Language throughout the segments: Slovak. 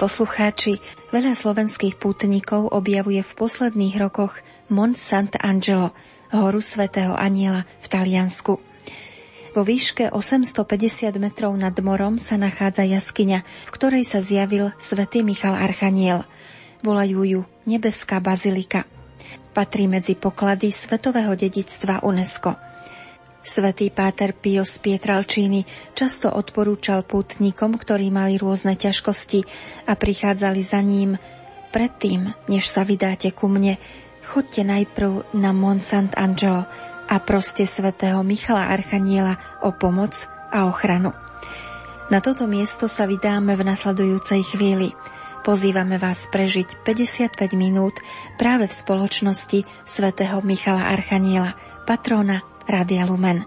Poslucháči, veľa slovenských pútnikov objavuje v posledných rokoch Mont Sant'Angelo, horu svätého Aniela v Taliansku. Vo výške 850 metrov nad morom sa nachádza jaskyňa, v ktorej sa zjavil svätý Michal Archaniel. Volajú ju Nebeská bazilika. Patrí medzi poklady svetového dedictva UNESCO – Svetý Páter Pio Pietralčíny často odporúčal pútnikom, ktorí mali rôzne ťažkosti a prichádzali za ním predtým, než sa vydáte ku mne, chodte najprv na Mont Angelo a proste svätého Michala Archaniela o pomoc a ochranu. Na toto miesto sa vydáme v nasledujúcej chvíli. Pozývame vás prežiť 55 minút práve v spoločnosti svätého Michala Archaniela, patrona Rádia Lumen.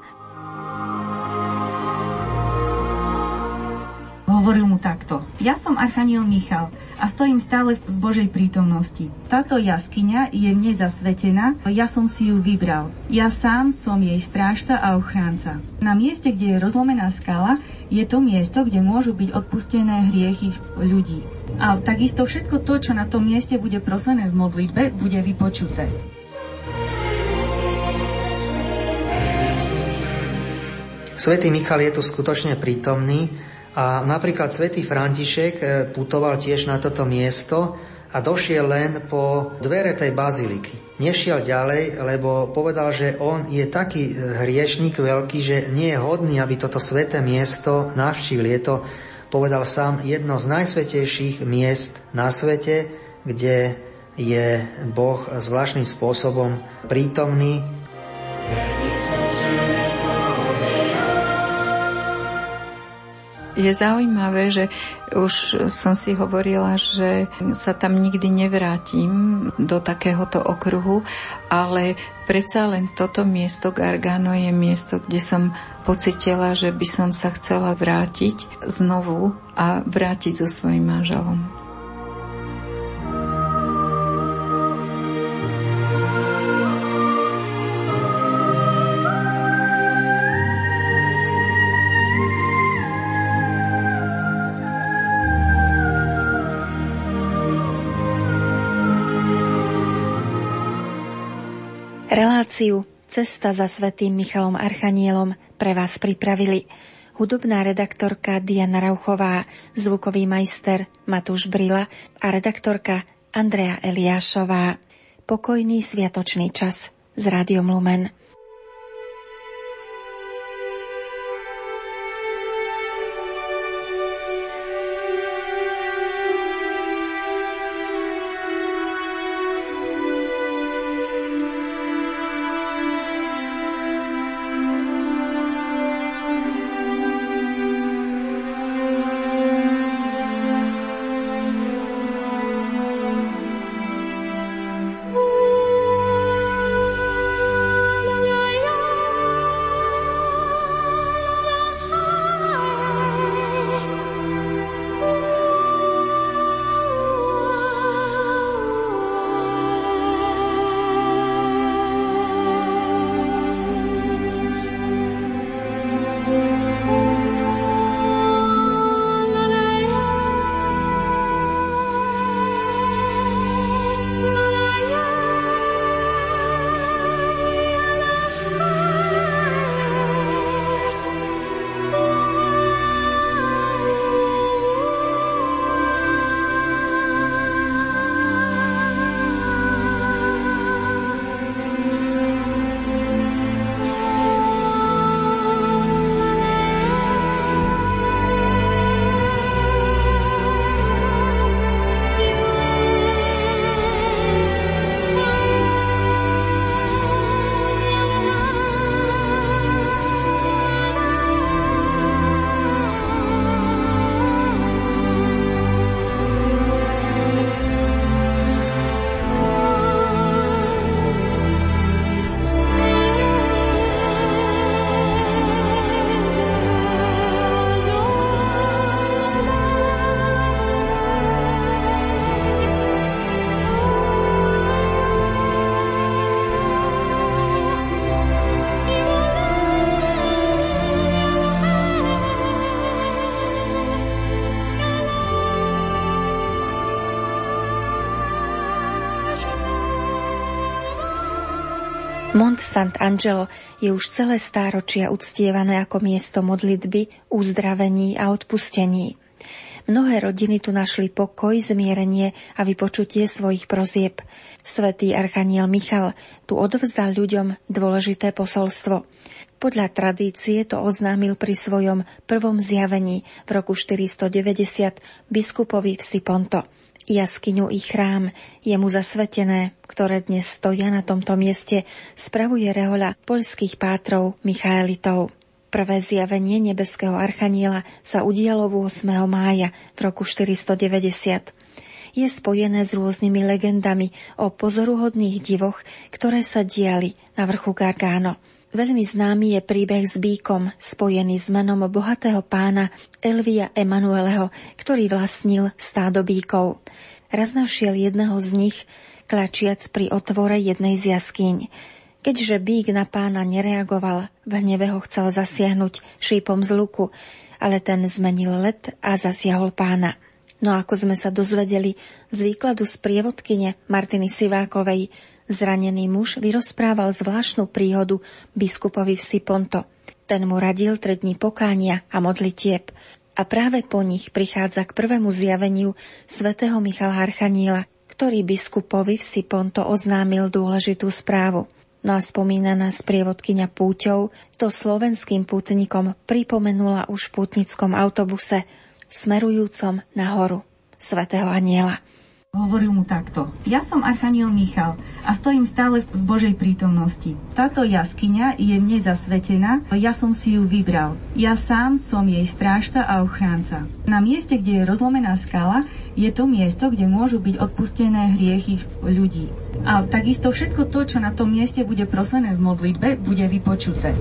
Hovoril mu takto. Ja som Archaniel Michal a stojím stále v Božej prítomnosti. Táto jaskyňa je mne zasvetená, ja som si ju vybral. Ja sám som jej strážca a ochránca. Na mieste, kde je rozlomená skala, je to miesto, kde môžu byť odpustené hriechy ľudí. A takisto všetko to, čo na tom mieste bude proslené v modlitbe, bude vypočuté. Svetý Michal je tu skutočne prítomný a napríklad svätý František eh, putoval tiež na toto miesto a došiel len po dvere tej baziliky. Nešiel ďalej, lebo povedal, že on je taký eh, hriešník veľký, že nie je hodný, aby toto sveté miesto navštívil. Je to, povedal sám, jedno z najsvetejších miest na svete, kde je Boh zvláštnym spôsobom prítomný. Je zaujímavé, že už som si hovorila, že sa tam nikdy nevrátim do takéhoto okruhu, ale predsa len toto miesto Gargano je miesto, kde som pocitila, že by som sa chcela vrátiť znovu a vrátiť so svojím manželom. Reláciu Cesta za svetým Michalom Archanielom pre vás pripravili hudobná redaktorka Diana Rauchová, zvukový majster Matúš Brila a redaktorka Andrea Eliášová. Pokojný sviatočný čas z Rádiom Lumen. Sant'Angelo je už celé stáročia uctievané ako miesto modlitby, uzdravení a odpustení. Mnohé rodiny tu našli pokoj, zmierenie a vypočutie svojich prozieb. Svetý archaniel Michal tu odvzdal ľuďom dôležité posolstvo. Podľa tradície to oznámil pri svojom prvom zjavení v roku 490 biskupovi v Siponto jaskyňu i chrám, je mu zasvetené, ktoré dnes stoja na tomto mieste, spravuje rehoľa poľských pátrov Michaelitov. Prvé zjavenie nebeského archaniela sa udialo 8. mája v roku 490. Je spojené s rôznymi legendami o pozoruhodných divoch, ktoré sa diali na vrchu Gargáno. Veľmi známy je príbeh s bíkom, spojený s menom bohatého pána Elvia Emanueleho, ktorý vlastnil stádo bíkov. Raz našiel jedného z nich, klačiac pri otvore jednej z jaskyň. Keďže bík na pána nereagoval, v hneve ho chcel zasiahnuť šípom z luku, ale ten zmenil let a zasiahol pána. No ako sme sa dozvedeli z výkladu z prievodkyne Martiny Sivákovej, Zranený muž vyrozprával zvláštnu príhodu biskupovi v Siponto. Ten mu radil tri dní pokánia a modlitieb. A práve po nich prichádza k prvému zjaveniu svätého Michala Archaníla, ktorý biskupovi v Siponto oznámil dôležitú správu. No a spomínaná sprievodkynia púťou to slovenským pútnikom pripomenula už v pútnickom autobuse smerujúcom na horu svätého Aniela. Hovoril mu takto. Ja som Archaniel Michal a stojím stále v Božej prítomnosti. Táto jaskyňa je mne zasvetená, ja som si ju vybral. Ja sám som jej strážca a ochránca. Na mieste, kde je rozlomená skala, je to miesto, kde môžu byť odpustené hriechy ľudí. A takisto všetko to, čo na tom mieste bude proslené v modlitbe, bude vypočuté.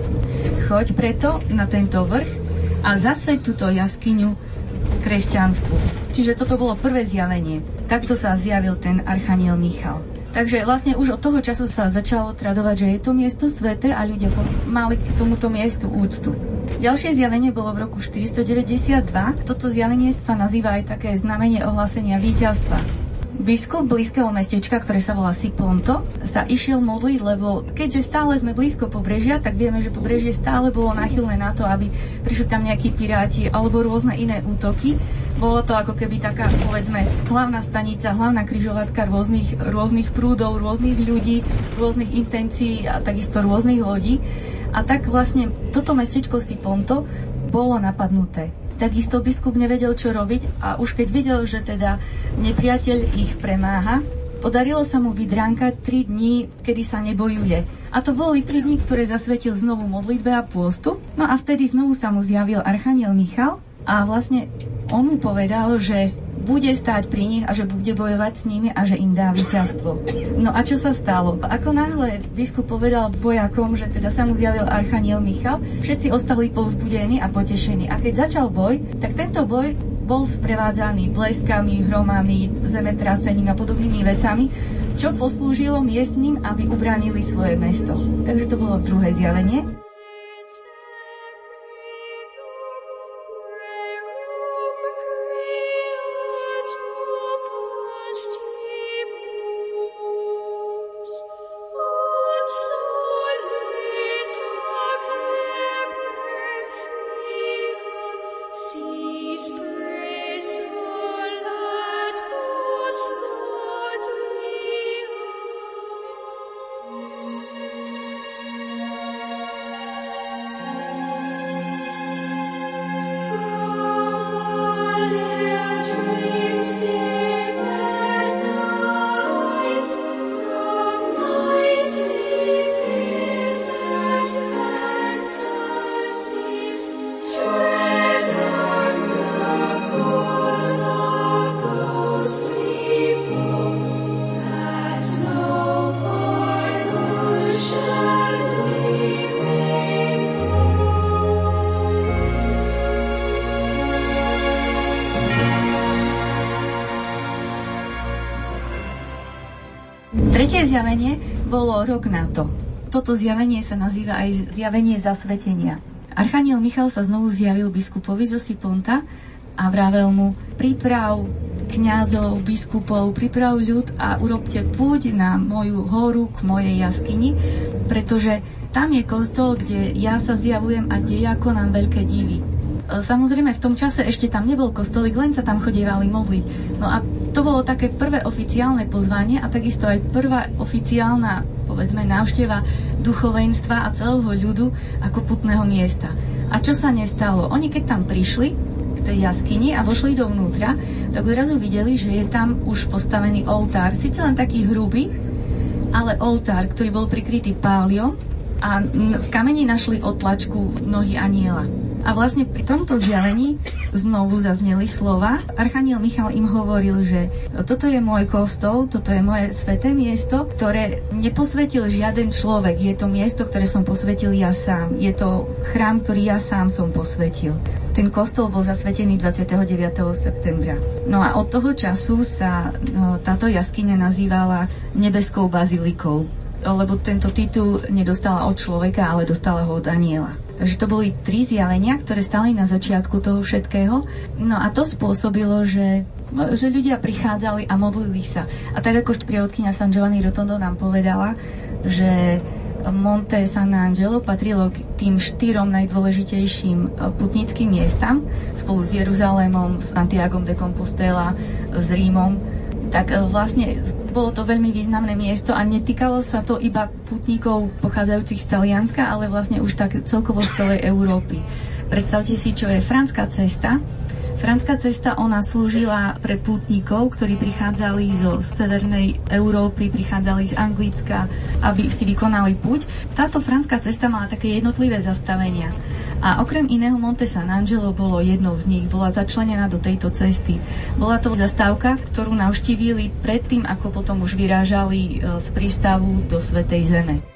Choď preto na tento vrch a zasveď túto jaskyňu kresťanstvu. Čiže toto bolo prvé zjavenie. Takto sa zjavil ten archaniel Michal. Takže vlastne už od toho času sa začalo tradovať, že je to miesto svete a ľudia mali k tomuto miestu úctu. Ďalšie zjavenie bolo v roku 492. Toto zjavenie sa nazýva aj také znamenie ohlásenia víťazstva. Biskup blízkeho mestečka, ktoré sa volá Siponto, sa išiel modliť, lebo keďže stále sme blízko pobrežia, tak vieme, že pobrežie stále bolo nachylné na to, aby prišli tam nejakí piráti alebo rôzne iné útoky. Bolo to ako keby taká, povedzme, hlavná stanica, hlavná kryžovatka rôznych, rôznych prúdov, rôznych ľudí, rôznych intencií a takisto rôznych lodí. A tak vlastne toto mestečko Siponto bolo napadnuté. Takisto biskup nevedel, čo robiť a už keď videl, že teda nepriateľ ich premáha, podarilo sa mu vydránkať tri dní, kedy sa nebojuje. A to boli tri dní, ktoré zasvetil znovu modlitbe a pôstu. No a vtedy znovu sa mu zjavil Archaniel Michal a vlastne on mu povedal, že bude stáť pri nich a že bude bojovať s nimi a že im dá víťazstvo. No a čo sa stalo? Ako náhle biskup povedal vojakom, že teda sa mu zjavil Archaniel Michal, všetci ostali povzbudení a potešení. A keď začal boj, tak tento boj bol sprevádzaný bleskami, hromami, zemetrasením a podobnými vecami, čo poslúžilo miestnym, aby ubránili svoje mesto. Takže to bolo druhé zjavenie. Zjavenie bolo rok na to. Toto zjavenie sa nazýva aj zjavenie zasvetenia. Archaniel Michal sa znovu zjavil biskupovi zo Siponta a vravel mu, priprav kňazov, biskupov, priprav ľud a urobte púť na moju horu k mojej jaskyni, pretože tam je kostol, kde ja sa zjavujem a dejako nám veľké divy. E, samozrejme, v tom čase ešte tam nebol kostolík, len sa tam chodievali modliť. No a to bolo také prvé oficiálne pozvanie a takisto aj prvá oficiálna, povedzme, návšteva duchovenstva a celého ľudu ako putného miesta. A čo sa nestalo? Oni keď tam prišli, k tej jaskyni a vošli dovnútra, tak odrazu videli, že je tam už postavený oltár. Sice len taký hrubý, ale oltár, ktorý bol prikrytý páliom a v kameni našli otlačku nohy aniela. A vlastne pri tomto zjavení znovu zazneli slova. Archaniel Michal im hovoril, že toto je môj kostol, toto je moje sveté miesto, ktoré neposvetil žiaden človek. Je to miesto, ktoré som posvetil ja sám. Je to chrám, ktorý ja sám som posvetil. Ten kostol bol zasvetený 29. septembra. No a od toho času sa no, táto jaskyňa nazývala nebeskou bazilikou lebo tento titul nedostala od človeka, ale dostala ho od aniela. Takže to boli tri zjavenia, ktoré stali na začiatku toho všetkého. No a to spôsobilo, že, že ľudia prichádzali a modlili sa. A tak ako prievodkynia San Giovanni Rotondo nám povedala, že Monte San Angelo patrilo k tým štyrom najdôležitejším e, putnickým miestam spolu s Jeruzalémom, s Santiagom de Compostela, s Rímom tak e, vlastne bolo to veľmi významné miesto a netýkalo sa to iba putníkov pochádzajúcich z Talianska, ale vlastne už tak celkovo z celej Európy. Predstavte si, čo je franská cesta, Franská cesta, ona slúžila pre pútnikov, ktorí prichádzali zo severnej Európy, prichádzali z Anglicka, aby si vykonali púť. Táto franská cesta mala také jednotlivé zastavenia. A okrem iného Monte San Angelo bolo jednou z nich, bola začlenená do tejto cesty. Bola to zastávka, ktorú navštívili predtým, ako potom už vyrážali e, z prístavu do Svetej Zeme.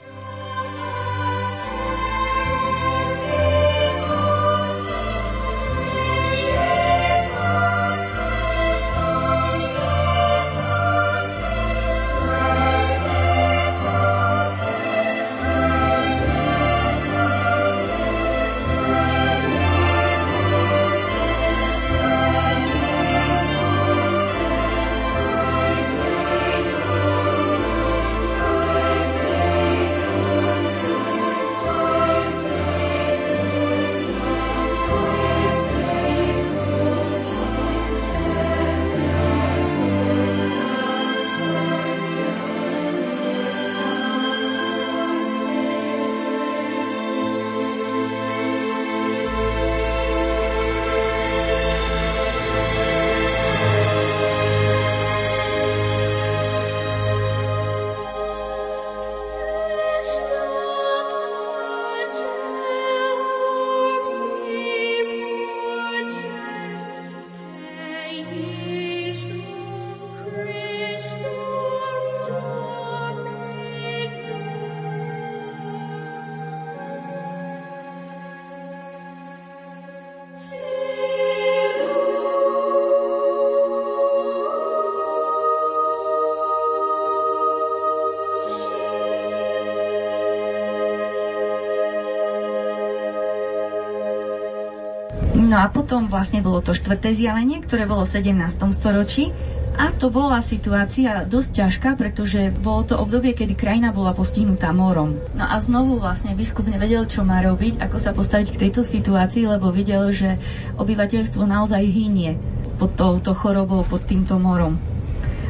A potom vlastne bolo to štvrté zjavenie, ktoré bolo v 17. storočí a to bola situácia dosť ťažká, pretože bolo to obdobie, kedy krajina bola postihnutá morom. No a znovu vlastne biskup nevedel, čo má robiť, ako sa postaviť k tejto situácii, lebo videl, že obyvateľstvo naozaj hynie pod touto chorobou, pod týmto morom.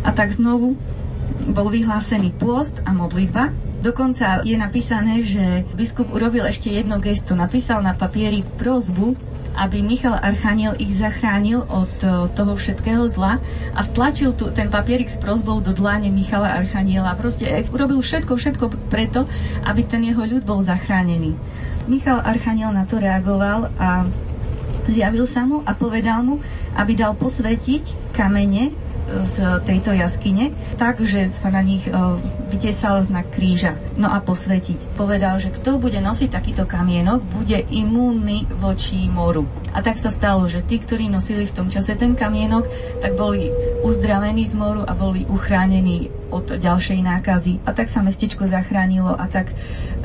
A tak znovu bol vyhlásený pôst a modlitba. Dokonca je napísané, že biskup urobil ešte jedno gesto. Napísal na papieri prozbu aby Michal Archaniel ich zachránil od e, toho všetkého zla a vtlačil tu, ten papierik s prozbou do dlane Michala Archaniela. Proste e, urobil všetko, všetko preto, aby ten jeho ľud bol zachránený. Michal Archaniel na to reagoval a zjavil sa mu a povedal mu, aby dal posvetiť kamene z tejto jaskyne, tak, že sa na nich vytesal znak kríža. No a posvetiť. Povedal, že kto bude nosiť takýto kamienok, bude imúnny voči moru. A tak sa stalo, že tí, ktorí nosili v tom čase ten kamienok, tak boli uzdravení z moru a boli uchránení od ďalšej nákazy. A tak sa mestečko zachránilo a tak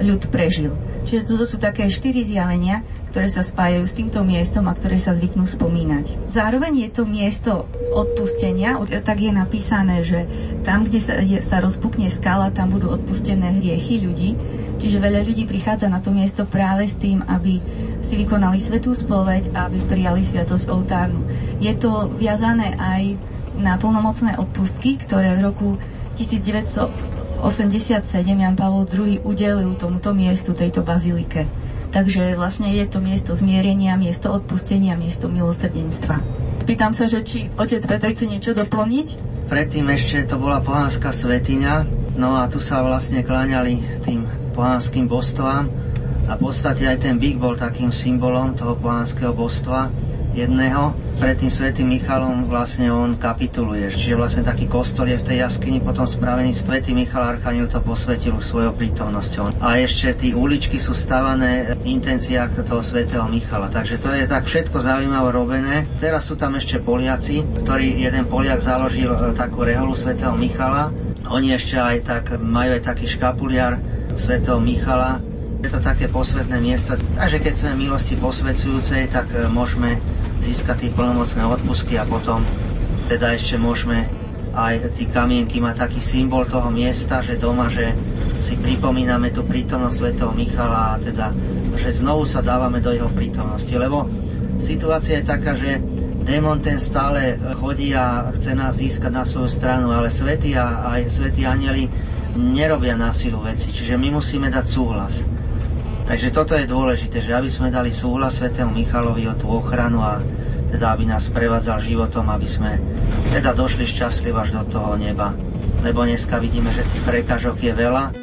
ľud prežil. Čiže toto sú také štyri zjavenia, ktoré sa spájajú s týmto miestom a ktoré sa zvyknú spomínať. Zároveň je to miesto odpustenia, tak je napísané, že tam, kde sa, je, sa rozpukne skala, tam budú odpustené hriechy ľudí. Čiže veľa ľudí prichádza na to miesto práve s tým, aby si vykonali svetú spoveď a aby prijali sviatosť oltárnu. Je to viazané aj na plnomocné odpustky, ktoré v roku 1987 Jan Pavol II udelil tomuto miestu, tejto bazilike. Takže vlastne je to miesto zmierenia, miesto odpustenia, miesto milosrdenstva. Pýtam sa, že či otec Peter chce niečo doplniť? Predtým ešte to bola pohánska svetiňa, no a tu sa vlastne kláňali tým pohánskym božstvám a v podstate aj ten byk bol takým symbolom toho pohánskeho božstva jedného. Pred tým svätým Michalom vlastne on kapituluje. Čiže vlastne taký kostol je v tej jaskyni potom spravený. Svetý Michal Archaniel to posvetil svojou prítomnosťou. A ešte tí uličky sú stavané v intenciách toho svätého Michala. Takže to je tak všetko zaujímavé robené. Teraz sú tam ešte Poliaci, ktorý jeden Poliak založil e, takú reholu svätého Michala. Oni ešte aj tak majú aj taký škapuliar svätého Michala, je to také posvetné miesto, takže keď sme milosti posvedzujúcej, tak e, môžeme získať tie plnomocné odpusky a potom teda ešte môžeme aj tí kamienky má taký symbol toho miesta, že doma, že si pripomíname tú prítomnosť svätého Michala a teda, že znovu sa dávame do jeho prítomnosti, lebo situácia je taká, že démon ten stále chodí a chce nás získať na svoju stranu, ale svätí a aj svätí anieli nerobia násilu veci, čiže my musíme dať súhlas. Takže toto je dôležité, že aby sme dali súhlas svetému Michalovi o tú ochranu a teda aby nás prevádzal životom, aby sme teda došli šťastlivo až do toho neba. Lebo dneska vidíme, že tých prekážok je veľa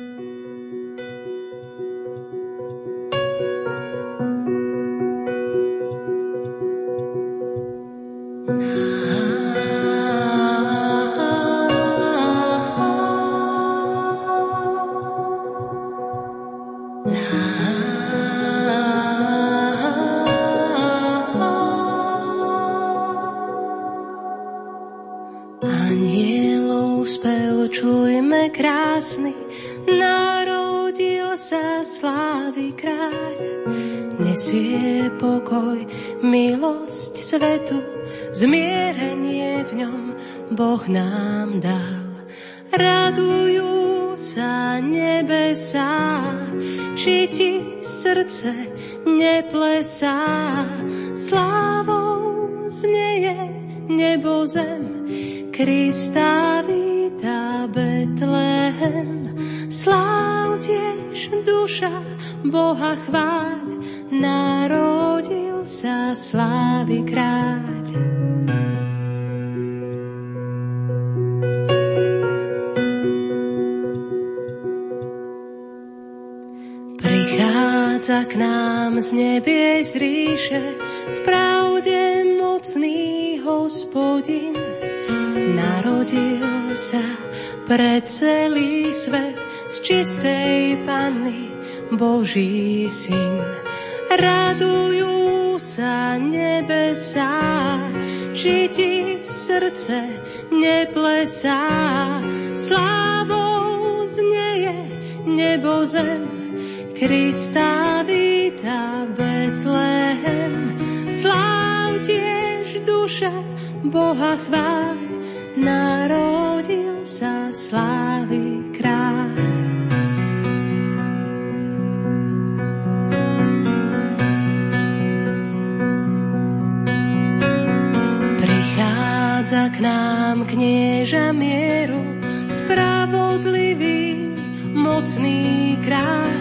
svetu, zmierenie v ňom Boh nám dal. Radujú sa nebesá, či ti srdce neplesá. Slávou znieje nebo zem, Krista víta Betlehem. Sláv tiež duša Boha chváľ, narodil sa slávy kráľ. Prichádza k nám z nebie z ríše, v pravde mocný hospodin. Narodil sa pre celý svet z čistej panny Boží syn radujú sa nebesá, či ti srdce neplesá. Slávou znieje nebo zem, Krista víta Betlehem. Sláv tiež duša Boha chvál, narodil knieža mieru, spravodlivý, mocný kráľ,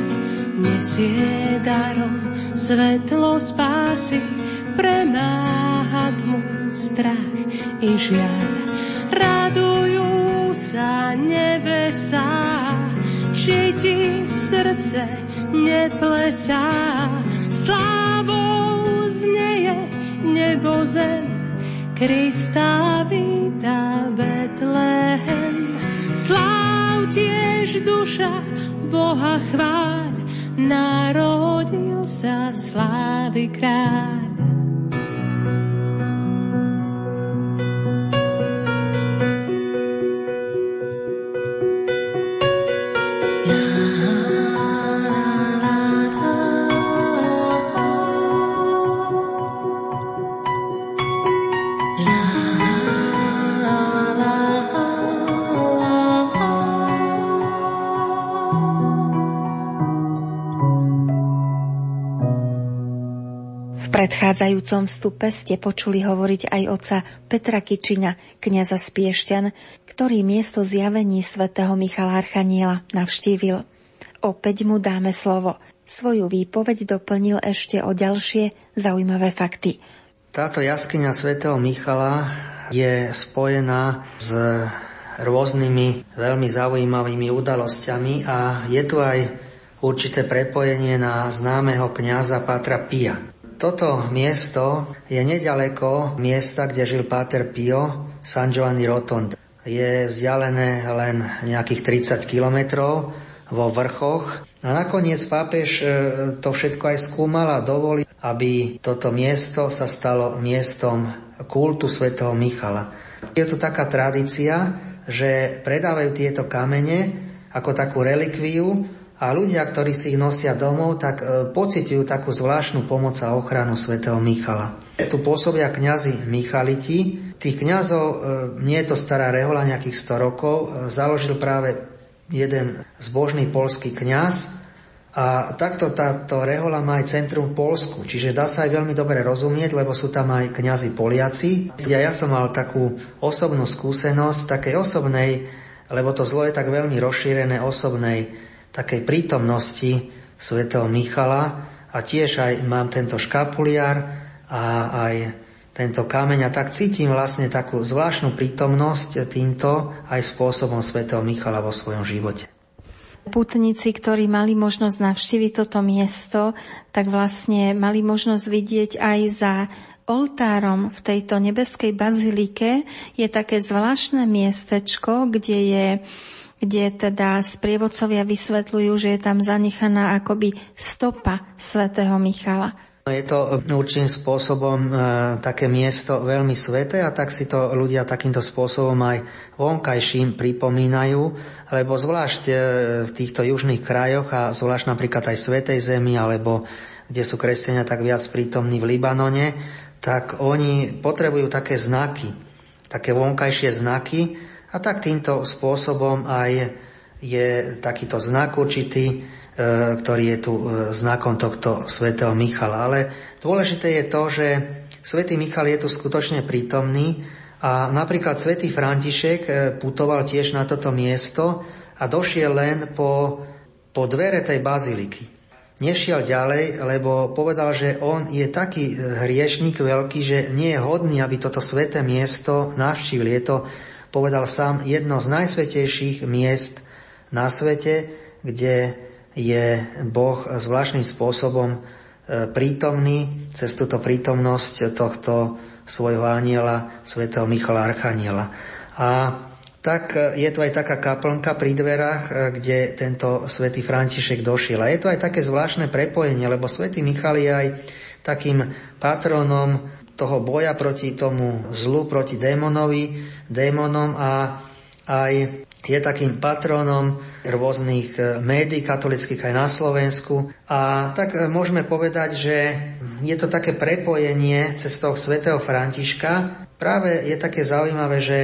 nesie darom svetlo spásy, premáha tmu strach i žiaľ. Radujú sa nebesá, či ti srdce neplesá, slávou znieje nebo zem, Krista víta Betlehem. Sláv tiež duša Boha chváľ, narodil sa slávy kráľ. Predchádzajúcom vstupe ste počuli hovoriť aj oca Petra Kičina, kniaza z ktorý miesto zjavení svätého Michala Archaniela navštívil. Opäť mu dáme slovo. Svoju výpoveď doplnil ešte o ďalšie zaujímavé fakty. Táto jaskyňa svätého Michala je spojená s rôznymi veľmi zaujímavými udalosťami a je tu aj určité prepojenie na známeho kňaza Patra Pia. Toto miesto je nedaleko miesta, kde žil Páter Pio, San Giovanni Rotond. Je vzdialené len nejakých 30 kilometrov vo vrchoch. A nakoniec pápež e, to všetko aj skúmal a dovolil, aby toto miesto sa stalo miestom kultu svätého Michala. Je tu taká tradícia, že predávajú tieto kamene ako takú relikviu a ľudia, ktorí si ich nosia domov, tak e, pocitujú takú zvláštnu pomoc a ochranu svätého Michala. Tu pôsobia kňazi Michaliti. Tých kňazov, e, nie je to stará rehola, nejakých 100 rokov, e, založil práve jeden zbožný polský kňaz a takto táto rehola má aj centrum v Polsku, čiže dá sa aj veľmi dobre rozumieť, lebo sú tam aj kňazi Poliaci. Ja, ja som mal takú osobnú skúsenosť, takej osobnej, lebo to zlo je tak veľmi rozšírené, osobnej takej prítomnosti svätého Michala a tiež aj mám tento škapuliar a aj tento kameň a tak cítim vlastne takú zvláštnu prítomnosť týmto aj spôsobom svätého Michala vo svojom živote. Putníci, ktorí mali možnosť navštíviť toto miesto, tak vlastne mali možnosť vidieť aj za oltárom v tejto nebeskej bazilike je také zvláštne miestečko, kde je kde teda sprievodcovia vysvetľujú, že je tam zanechaná akoby stopa svätého Michala. Je to určitým spôsobom e, také miesto veľmi sveté a tak si to ľudia takýmto spôsobom aj vonkajším pripomínajú, lebo zvlášť e, v týchto južných krajoch a zvlášť napríklad aj Svetej Zemi, alebo kde sú kresťania tak viac prítomní v Libanone, tak oni potrebujú také znaky, také vonkajšie znaky, a tak týmto spôsobom aj je takýto znak určitý, e, ktorý je tu e, znakom tohto svätého Michala. Ale dôležité je to, že svätý Michal je tu skutočne prítomný a napríklad svätý František e, putoval tiež na toto miesto a došiel len po, po dvere tej baziliky. Nešiel ďalej, lebo povedal, že on je taký hriešník veľký, že nie je hodný, aby toto sveté miesto navštívil. Je to povedal sám, jedno z najsvetejších miest na svete, kde je Boh zvláštnym spôsobom e, prítomný cez túto prítomnosť tohto svojho aniela, svätého Michala Archaniela. A tak e, je tu aj taká kaplnka pri dverách, e, kde tento svätý František došiel. A je to aj také zvláštne prepojenie, lebo svätý Michal je aj takým patronom toho boja proti tomu zlu, proti démonovi, démonom a aj je takým patronom rôznych e, médií katolických aj na Slovensku. A tak e, môžeme povedať, že je to také prepojenie cez toho svätého Františka. Práve je také zaujímavé, že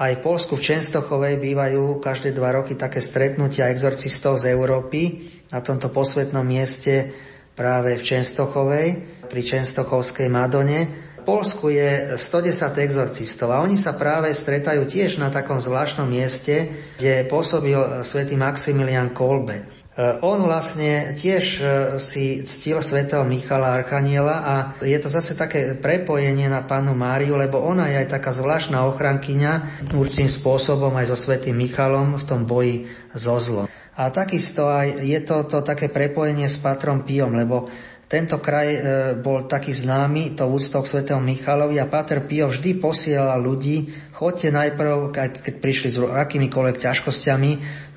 aj v Polsku v Čenstochovej bývajú každé dva roky také stretnutia exorcistov z Európy na tomto posvetnom mieste práve v Čenstochovej, pri Čenstochovskej Madone. V Polsku je 110 exorcistov a oni sa práve stretajú tiež na takom zvláštnom mieste, kde pôsobil svätý Maximilian Kolbe. E, on vlastne tiež e, si ctil svätého Michala Archaniela a je to zase také prepojenie na panu Máriu, lebo ona je aj taká zvláštna ochrankyňa určitým spôsobom aj so svätým Michalom v tom boji so zlom. A takisto aj je to, to také prepojenie s patrom Piom, lebo Tento kraj e, bol taký známy, to úctou k svätému Michalovi a Pater Pio vždy posielal ľudí, choďte najprv, keď prišli s akýmikoľvek ťažkosťami,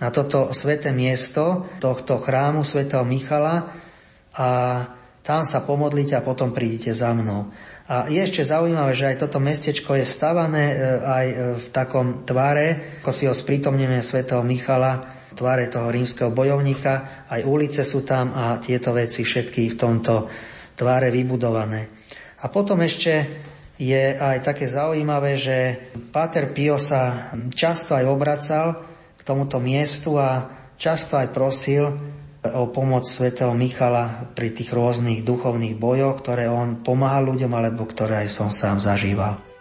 na toto sveté miesto tohto chrámu svätého Michala a tam sa pomodlíte a potom prídite za mnou. A je ešte zaujímavé, že aj toto mestečko je stavané e, aj e, v takom tvare, ako si ho sprítomneme svätého Michala, tváre toho rímskeho bojovníka, aj ulice sú tam a tieto veci všetky v tomto tváre vybudované. A potom ešte je aj také zaujímavé, že Páter Pio sa často aj obracal k tomuto miestu a často aj prosil o pomoc svätého Michala pri tých rôznych duchovných bojoch, ktoré on pomáhal ľuďom alebo ktoré aj som sám zažíval.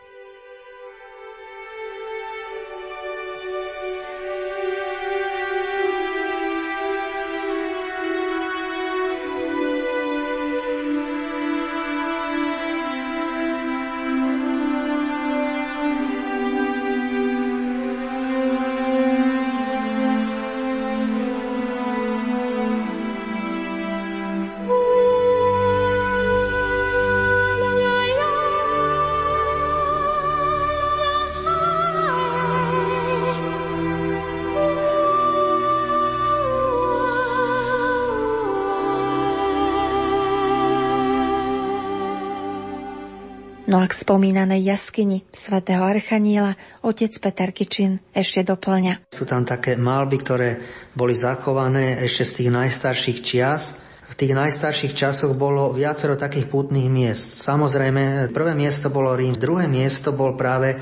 Spomínanej jaskyni svätého Archaniela otec Peter Kičin ešte doplňa. Sú tam také malby, ktoré boli zachované ešte z tých najstarších čias. V tých najstarších časoch bolo viacero takých pútnych miest. Samozrejme, prvé miesto bolo Rím, druhé miesto bol práve e,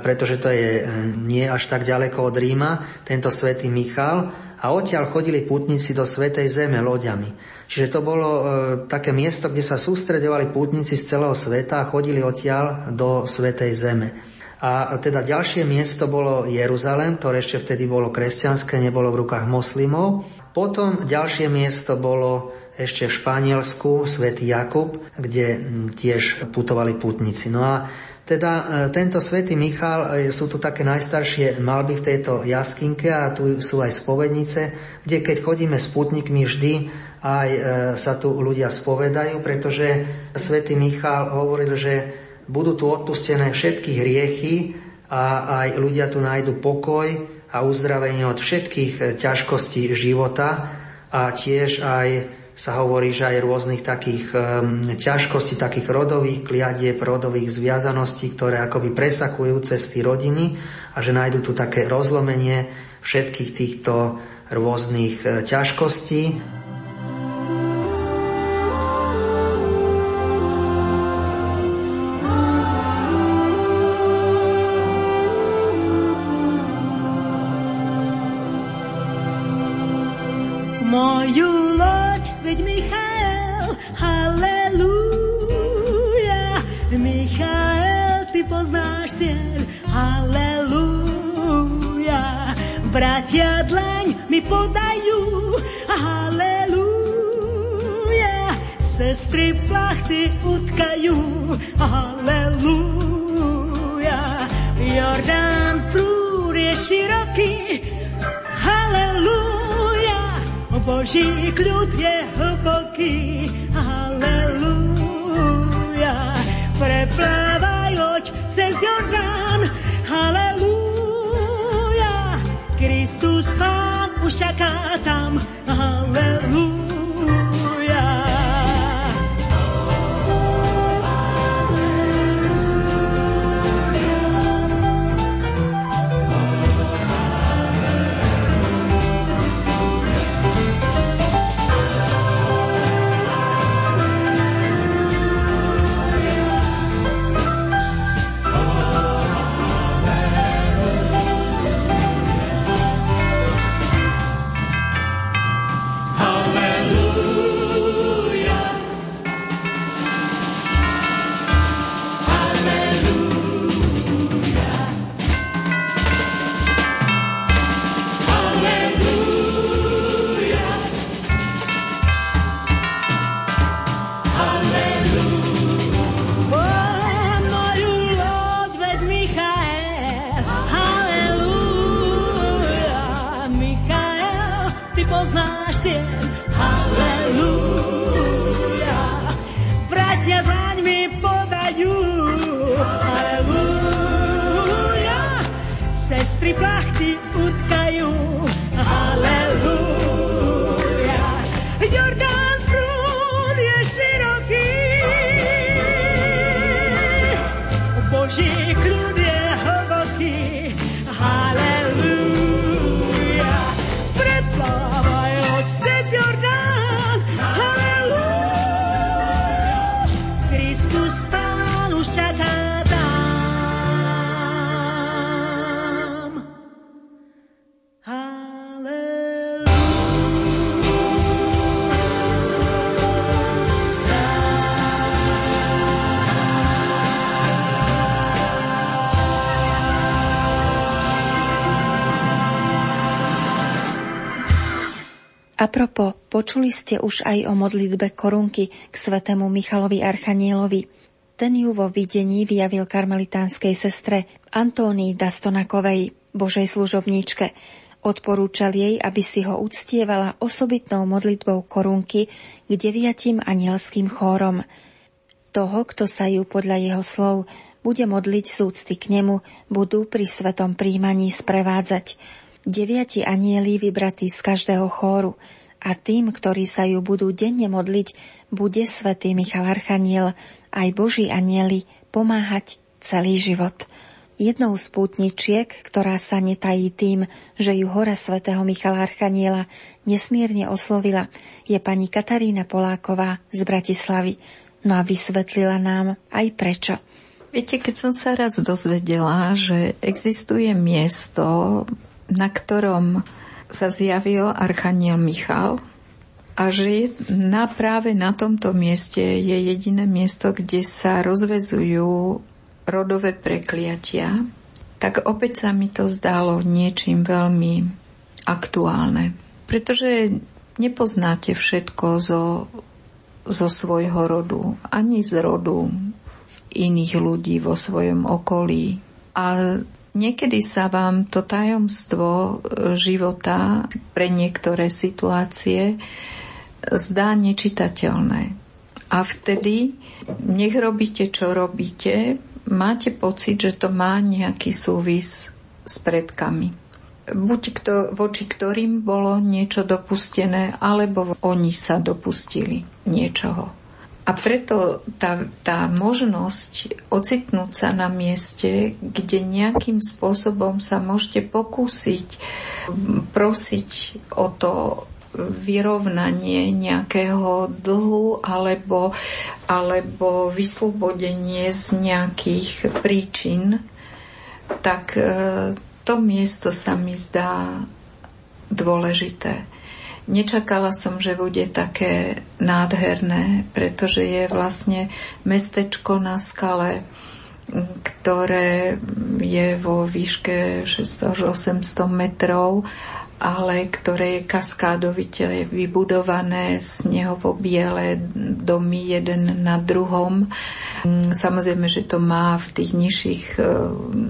pretože to je e, nie až tak ďaleko od Ríma, tento svätý Michal, a odtiaľ chodili pútnici do Svetej Zeme loďami. Čiže to bolo e, také miesto, kde sa sústredovali pútnici z celého sveta a chodili odtiaľ do Svetej Zeme. A teda ďalšie miesto bolo Jeruzalem, ktoré ešte vtedy bolo kresťanské, nebolo v rukách moslimov. Potom ďalšie miesto bolo ešte v Španielsku, svätý Jakub, kde tiež putovali putníci. No a teda e, tento svätý Michal, e, sú tu také najstaršie malby v tejto jaskinke a tu sú aj spovednice, kde keď chodíme s putníkmi vždy aj e, sa tu ľudia spovedajú, pretože svätý Michal hovoril, že budú tu odpustené všetky hriechy a aj ľudia tu nájdu pokoj a uzdravenie od všetkých e, ťažkostí života. A tiež aj sa hovorí, že aj rôznych takých um, ťažkostí, takých rodových kliadieb, rodových zviazaností, ktoré akoby presakujú cesty rodiny a že nájdu tu také rozlomenie všetkých týchto rôznych ťažkostí sestry plachty utkajú. Halelúja, Jordán prúr je široký. Halelúja, Boží kľud je hlboký. Halelúja, preplávaj loď cez Jordán. Halelúja, Kristus Pán Apropo, počuli ste už aj o modlitbe korunky k svetému Michalovi Archanielovi. Ten ju vo videní vyjavil karmelitánskej sestre Antónii Dastonakovej, Božej služobníčke. Odporúčal jej, aby si ho uctievala osobitnou modlitbou korunky k deviatim anielským chórom. Toho, kto sa ju podľa jeho slov bude modliť súcty k nemu, budú pri svetom príjmaní sprevádzať deviati anieli vybratí z každého chóru a tým, ktorí sa ju budú denne modliť, bude svätý Michal Archaniel aj Boží anieli pomáhať celý život. Jednou z pútničiek, ktorá sa netají tým, že ju hora svätého Michala Archaniela nesmierne oslovila, je pani Katarína Poláková z Bratislavy. No a vysvetlila nám aj prečo. Viete, keď som sa raz dozvedela, že existuje miesto na ktorom sa zjavil Archaniel Michal a že na, práve na tomto mieste je jediné miesto, kde sa rozvezujú rodové prekliatia, tak opäť sa mi to zdalo niečím veľmi aktuálne. Pretože nepoznáte všetko zo, zo svojho rodu, ani z rodu iných ľudí vo svojom okolí. A Niekedy sa vám to tajomstvo e, života pre niektoré situácie zdá nečitateľné. A vtedy, nech robíte, čo robíte, máte pocit, že to má nejaký súvis s predkami. Buď kto, voči ktorým bolo niečo dopustené, alebo oni sa dopustili niečoho. A preto tá, tá možnosť ocitnúť sa na mieste, kde nejakým spôsobom sa môžete pokúsiť prosiť o to vyrovnanie nejakého dlhu alebo, alebo vyslobodenie z nejakých príčin, tak e, to miesto sa mi zdá dôležité. Nečakala som, že bude také nádherné, pretože je vlastne mestečko na skale, ktoré je vo výške 600 až 800 metrov ale ktoré je kaskádovite vybudované snehovo biele domy jeden na druhom. Samozrejme, že to má v tých nižších e,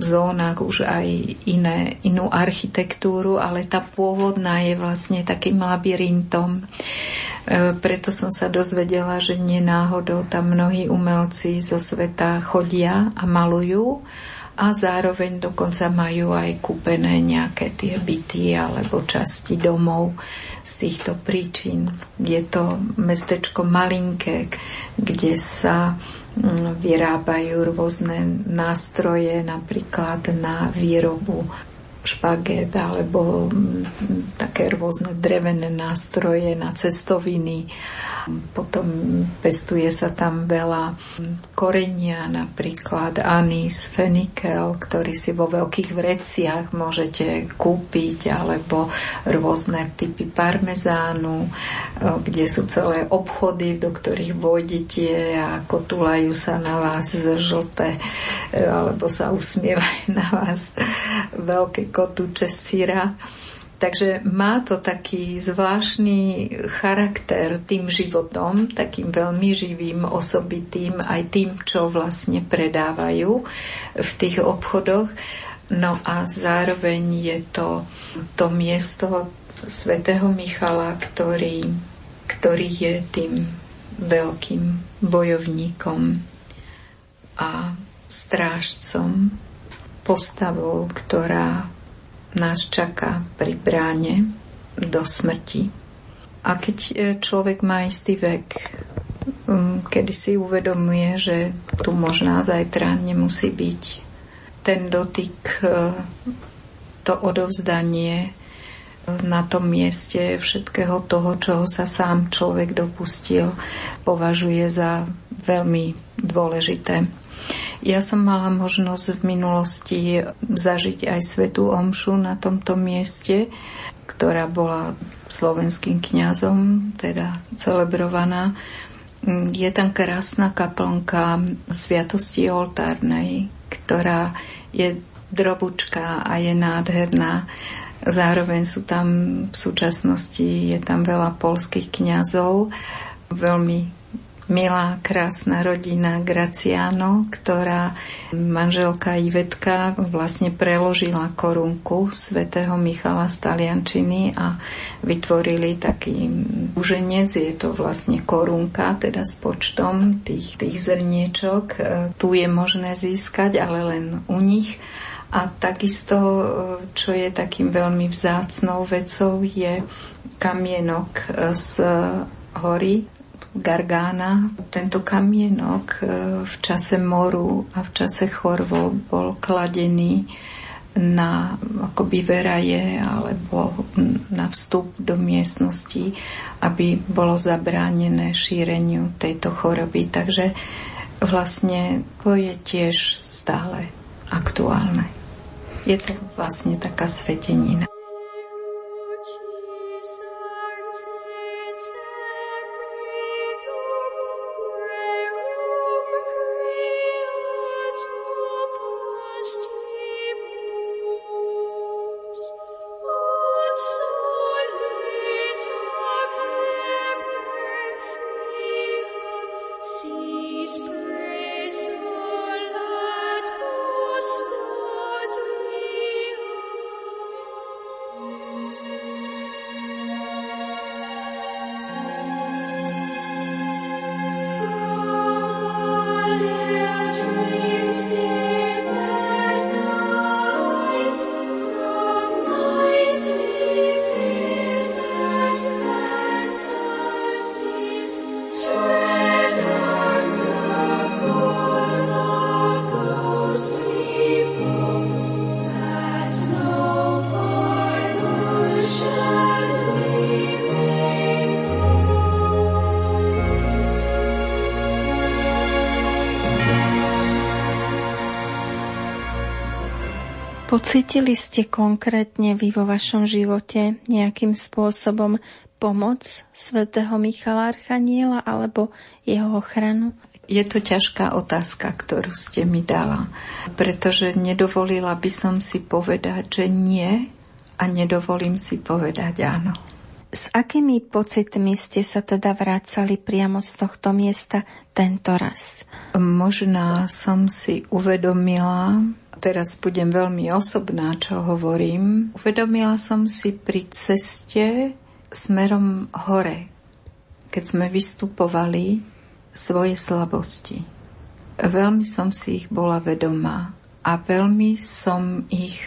zónach už aj iné, inú architektúru, ale tá pôvodná je vlastne takým labyrintom. E, preto som sa dozvedela, že nenáhodou tam mnohí umelci zo sveta chodia a malujú a zároveň dokonca majú aj kúpené nejaké tie byty alebo časti domov z týchto príčin. Je to mestečko malinké, kde sa mm, vyrábajú rôzne nástroje, napríklad na výrobu špaget alebo mm, také rôzne drevené nástroje na cestoviny. Potom pestuje sa tam veľa korenia, napríklad anís, fenikel, ktorý si vo veľkých vreciach môžete kúpiť, alebo rôzne typy parmezánu, kde sú celé obchody, do ktorých vojdete a kotulajú sa na vás žlté, alebo sa usmievajú na vás veľké kotúče syra. Takže má to taký zvláštny charakter tým životom, takým veľmi živým, osobitým, aj tým, čo vlastne predávajú v tých obchodoch. No a zároveň je to to miesto svätého Michala, ktorý, ktorý je tým veľkým bojovníkom a strážcom, postavou, ktorá nás čaká pri bráne do smrti. A keď e, človek má istý vek, kedy si uvedomuje, že tu možná zajtra nemusí byť ten dotyk, e, to odovzdanie na tom mieste všetkého toho, čoho sa sám človek dopustil, považuje za veľmi dôležité. Ja som mala možnosť v minulosti zažiť aj svetú omšu na tomto mieste, ktorá bola slovenským kňazom, teda celebrovaná. Je tam krásna kaplnka Sviatosti oltárnej, ktorá je drobučká a je nádherná. Zároveň sú tam v súčasnosti, je tam veľa polských kňazov, veľmi milá, krásna rodina Graciano, ktorá manželka Ivetka vlastne preložila korunku svätého Michala z Taliančiny a vytvorili taký úženec, je to vlastne korunka, teda s počtom tých, tých zrniečok. E, tu je možné získať, ale len u nich. A takisto, e, čo je takým veľmi vzácnou vecou, je kamienok e, z hory Gargána. Tento kamienok e, v čase moru a v čase chorvo bol kladený na akoby veraje alebo na vstup do miestnosti, aby bolo zabránené šíreniu tejto choroby. Takže vlastne to je tiež stále aktuálne. Je to vlastne taká svetenina. Pocítili ste konkrétne vy vo vašom živote nejakým spôsobom pomoc svätého Michala Archaniela alebo jeho ochranu? Je to ťažká otázka, ktorú ste mi dala, pretože nedovolila by som si povedať, že nie a nedovolím si povedať áno. S akými pocitmi ste sa teda vracali priamo z tohto miesta tento raz? Možná som si uvedomila, teraz budem veľmi osobná, čo hovorím. Uvedomila som si pri ceste smerom hore, keď sme vystupovali svoje slabosti. Veľmi som si ich bola vedomá a veľmi som ich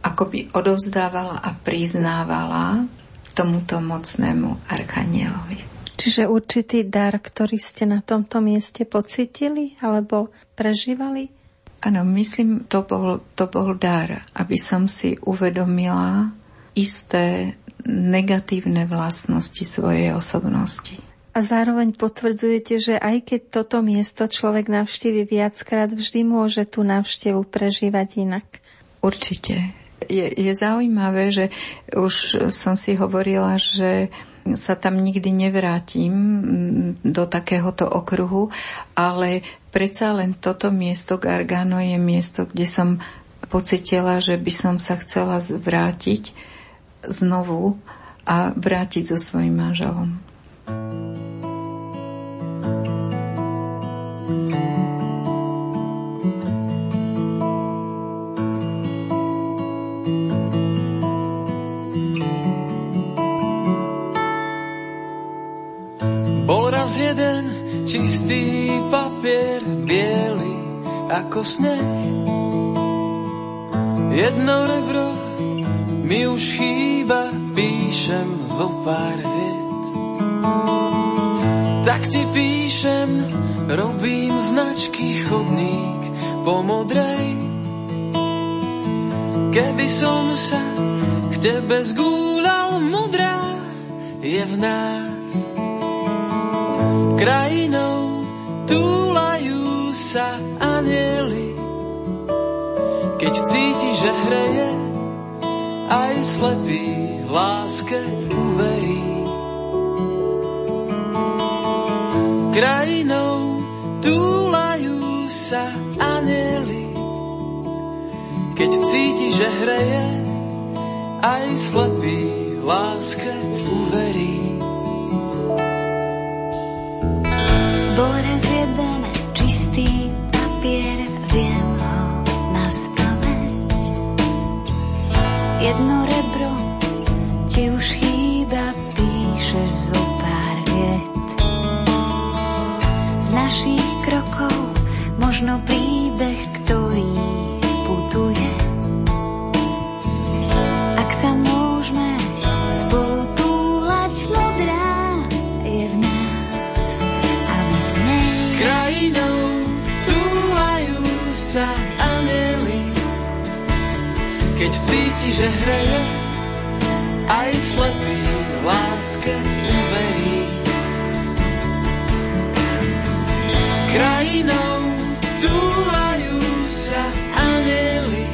akoby odovzdávala a priznávala tomuto mocnému archanielovi. Čiže určitý dar, ktorý ste na tomto mieste pocitili alebo prežívali? Áno, myslím, to bol, to bol dar, aby som si uvedomila isté negatívne vlastnosti svojej osobnosti. A zároveň potvrdzujete, že aj keď toto miesto človek navštívi viackrát, vždy môže tú návštevu prežívať inak. Určite. Je, je zaujímavé, že už som si hovorila, že sa tam nikdy nevrátim do takéhoto okruhu, ale predsa len toto miesto Gargano je miesto, kde som pocitila, že by som sa chcela vrátiť znovu a vrátiť so svojím manželom. Raz jeden čistý papier, biely ako sneh. Jedno rebro mi už chýba, píšem zo pár viet. Tak ti píšem, robím značky chodník po modrej. Keby som sa k tebe zgúľal, modrá je v nás. Krajinou túlajú sa anieli, keď cíti, že hreje, aj slepý láske uverí. Krajinou túlajú sa anieli, keď cíti, že hreje, aj slepý láske uverí. Jeden čistý papier, viem ho na spameť. Jedno rebro ti už chýba, píšeš zo pár viet. Z našich krokov možno príbeh, cíti, že hreje, aj slepý láske uverí. Krajinou túlajú sa anieli,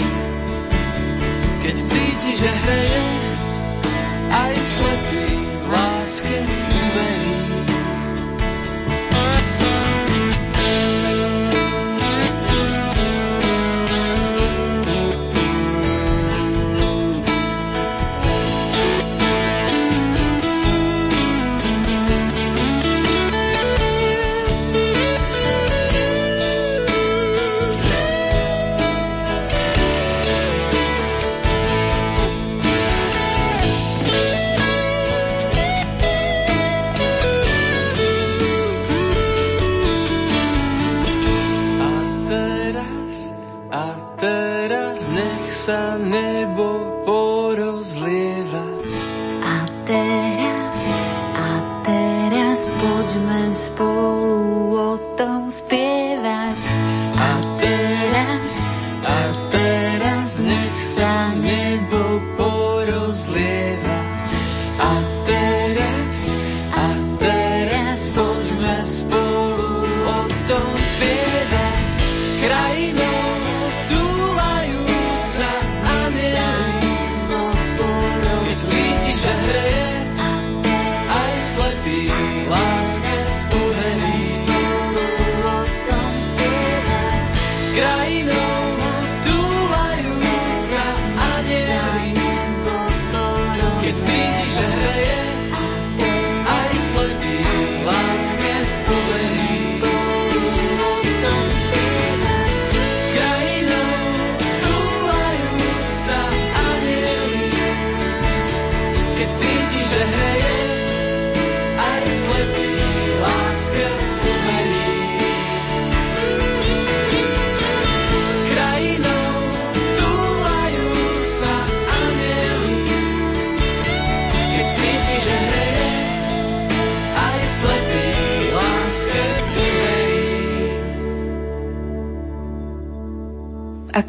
keď cíti, že hreje, aj slepý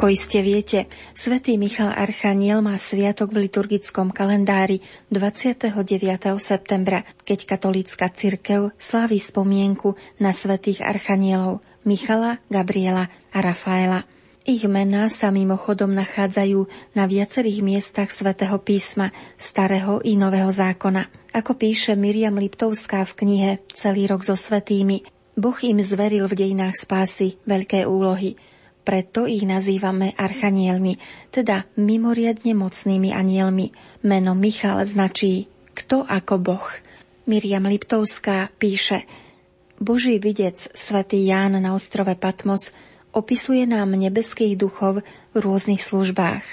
Ako iste viete, svätý Michal Archaniel má sviatok v liturgickom kalendári 29. septembra, keď katolícka cirkev slaví spomienku na svätých archanielov Michala, Gabriela a Rafaela. Ich mená sa mimochodom nachádzajú na viacerých miestach svätého písma, starého i nového zákona. Ako píše Miriam Liptovská v knihe Celý rok so svetými, Boh im zveril v dejinách spásy veľké úlohy – preto ich nazývame archanielmi, teda mimoriadne mocnými anielmi. Meno Michal značí kto ako Boh. Miriam Liptovská píše Boží videc svätý Ján na ostrove Patmos opisuje nám nebeských duchov v rôznych službách.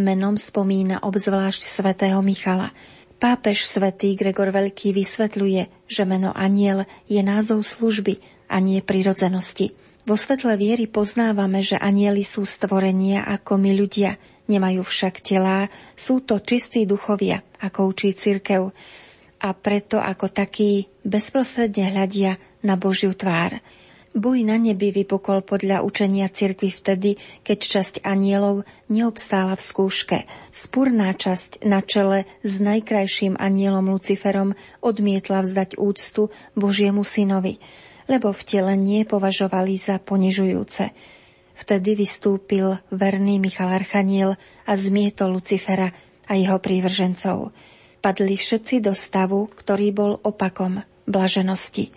Menom spomína obzvlášť svätého Michala. Pápež svätý Gregor Veľký vysvetľuje, že meno aniel je názov služby a nie prirodzenosti. Vo svetle viery poznávame, že anieli sú stvorenia ako my ľudia, Nemajú však telá, sú to čistí duchovia, ako učí cirkev, a preto ako takí bezprostredne hľadia na Božiu tvár. Boj na nebi vypukol podľa učenia cirkvy vtedy, keď časť anielov neobstála v skúške. Spurná časť na čele s najkrajším anielom Luciferom odmietla vzdať úctu Božiemu synovi, lebo vtelenie považovali za ponižujúce. Vtedy vystúpil verný Michal Archaniel a zmietol Lucifera a jeho prívržencov. Padli všetci do stavu, ktorý bol opakom blaženosti –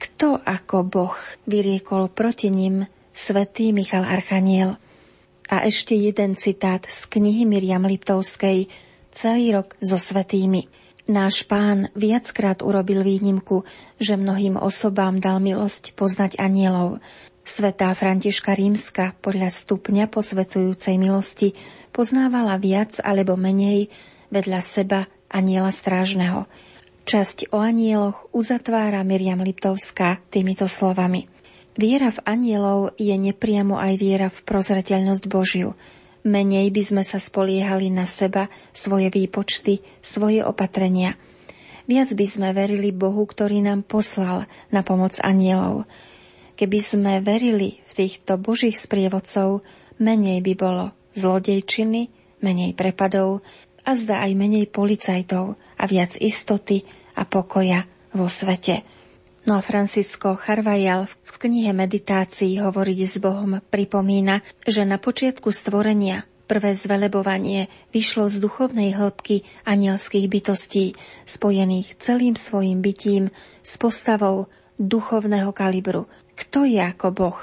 kto ako Boh vyriekol proti ním svätý Michal Archaniel. A ešte jeden citát z knihy Miriam Liptovskej Celý rok so svetými. Náš pán viackrát urobil výnimku, že mnohým osobám dal milosť poznať anielov. Svetá Františka Rímska podľa stupňa posvecujúcej milosti poznávala viac alebo menej vedľa seba aniela strážneho – Časť o anieloch uzatvára Miriam Liptovská týmito slovami. Viera v anielov je nepriamo aj viera v prozreteľnosť Božiu. Menej by sme sa spoliehali na seba, svoje výpočty, svoje opatrenia. Viac by sme verili Bohu, ktorý nám poslal na pomoc anielov. Keby sme verili v týchto Božích sprievodcov, menej by bolo zlodejčiny, menej prepadov a zda aj menej policajtov a viac istoty, a pokoja vo svete. No a Francisco Charvajal v knihe meditácií Hovoriť s Bohom pripomína, že na počiatku stvorenia prvé zvelebovanie vyšlo z duchovnej hĺbky anielských bytostí, spojených celým svojim bytím s postavou duchovného kalibru. Kto je ako Boh?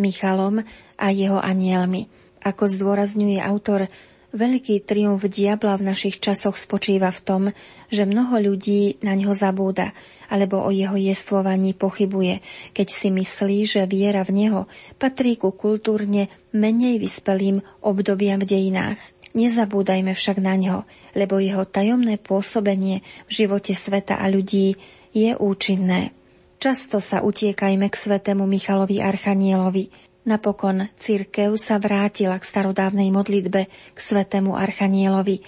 Michalom a jeho anielmi. Ako zdôrazňuje autor, Veľký triumf diabla v našich časoch spočíva v tom, že mnoho ľudí na ňo zabúda alebo o jeho jestvovaní pochybuje, keď si myslí, že viera v neho patrí ku kultúrne menej vyspelým obdobiam v dejinách. Nezabúdajme však na ňo, lebo jeho tajomné pôsobenie v živote sveta a ľudí je účinné. Často sa utiekajme k svetému Michalovi Archanielovi, Napokon církev sa vrátila k starodávnej modlitbe k svetému Archanielovi.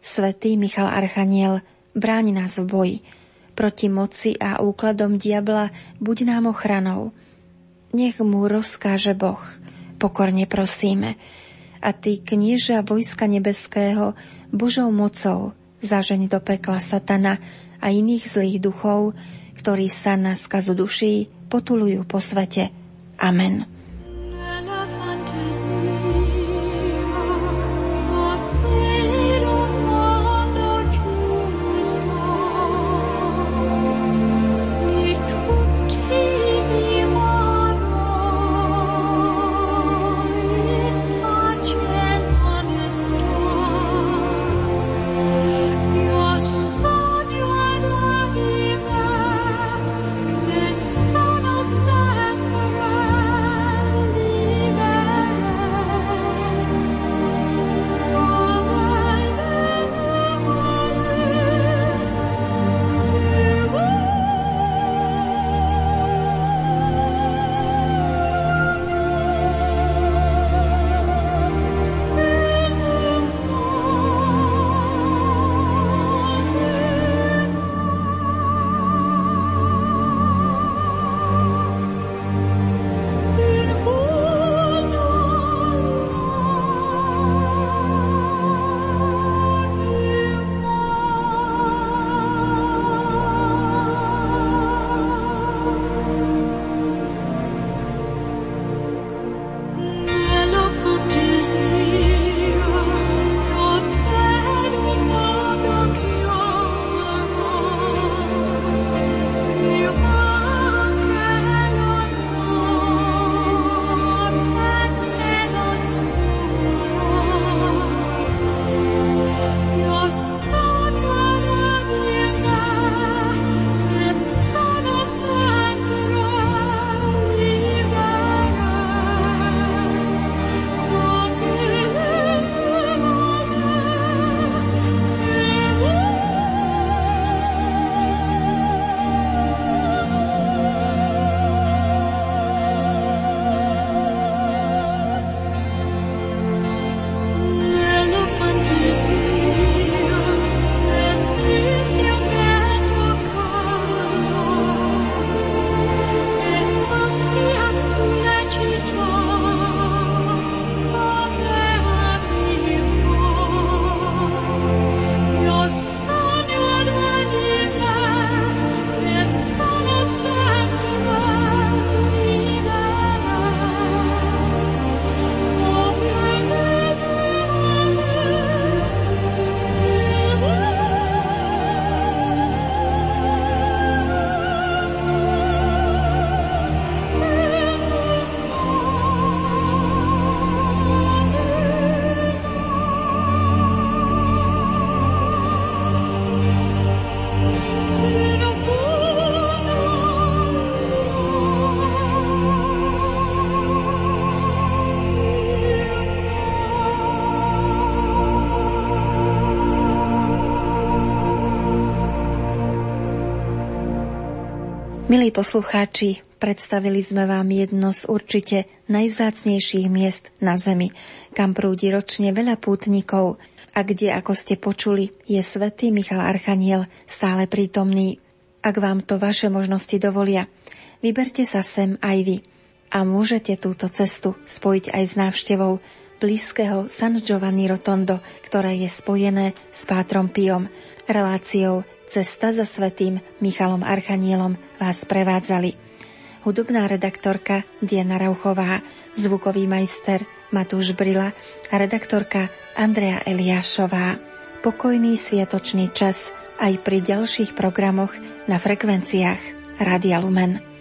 Svetý Michal Archaniel bráni nás v boji. Proti moci a úkladom diabla buď nám ochranou. Nech mu rozkáže Boh, pokorne prosíme. A ty, knieža vojska nebeského, Božou mocou zažeň do pekla satana a iných zlých duchov, ktorí sa na skazu duší potulujú po svete. Amen. Milí poslucháči, predstavili sme vám jedno z určite najvzácnejších miest na Zemi, kam prúdi ročne veľa pútnikov a kde, ako ste počuli, je svätý Michal Archaniel stále prítomný. Ak vám to vaše možnosti dovolia, vyberte sa sem aj vy a môžete túto cestu spojiť aj s návštevou blízkeho San Giovanni Rotondo, ktoré je spojené s Pátrom Piom, reláciou Cesta za svetým Michalom Archanielom vás prevádzali. Hudobná redaktorka Diana Rauchová, zvukový majster Matúš Brila a redaktorka Andrea Eliášová. Pokojný sviatočný čas aj pri ďalších programoch na frekvenciách Rádia Lumen.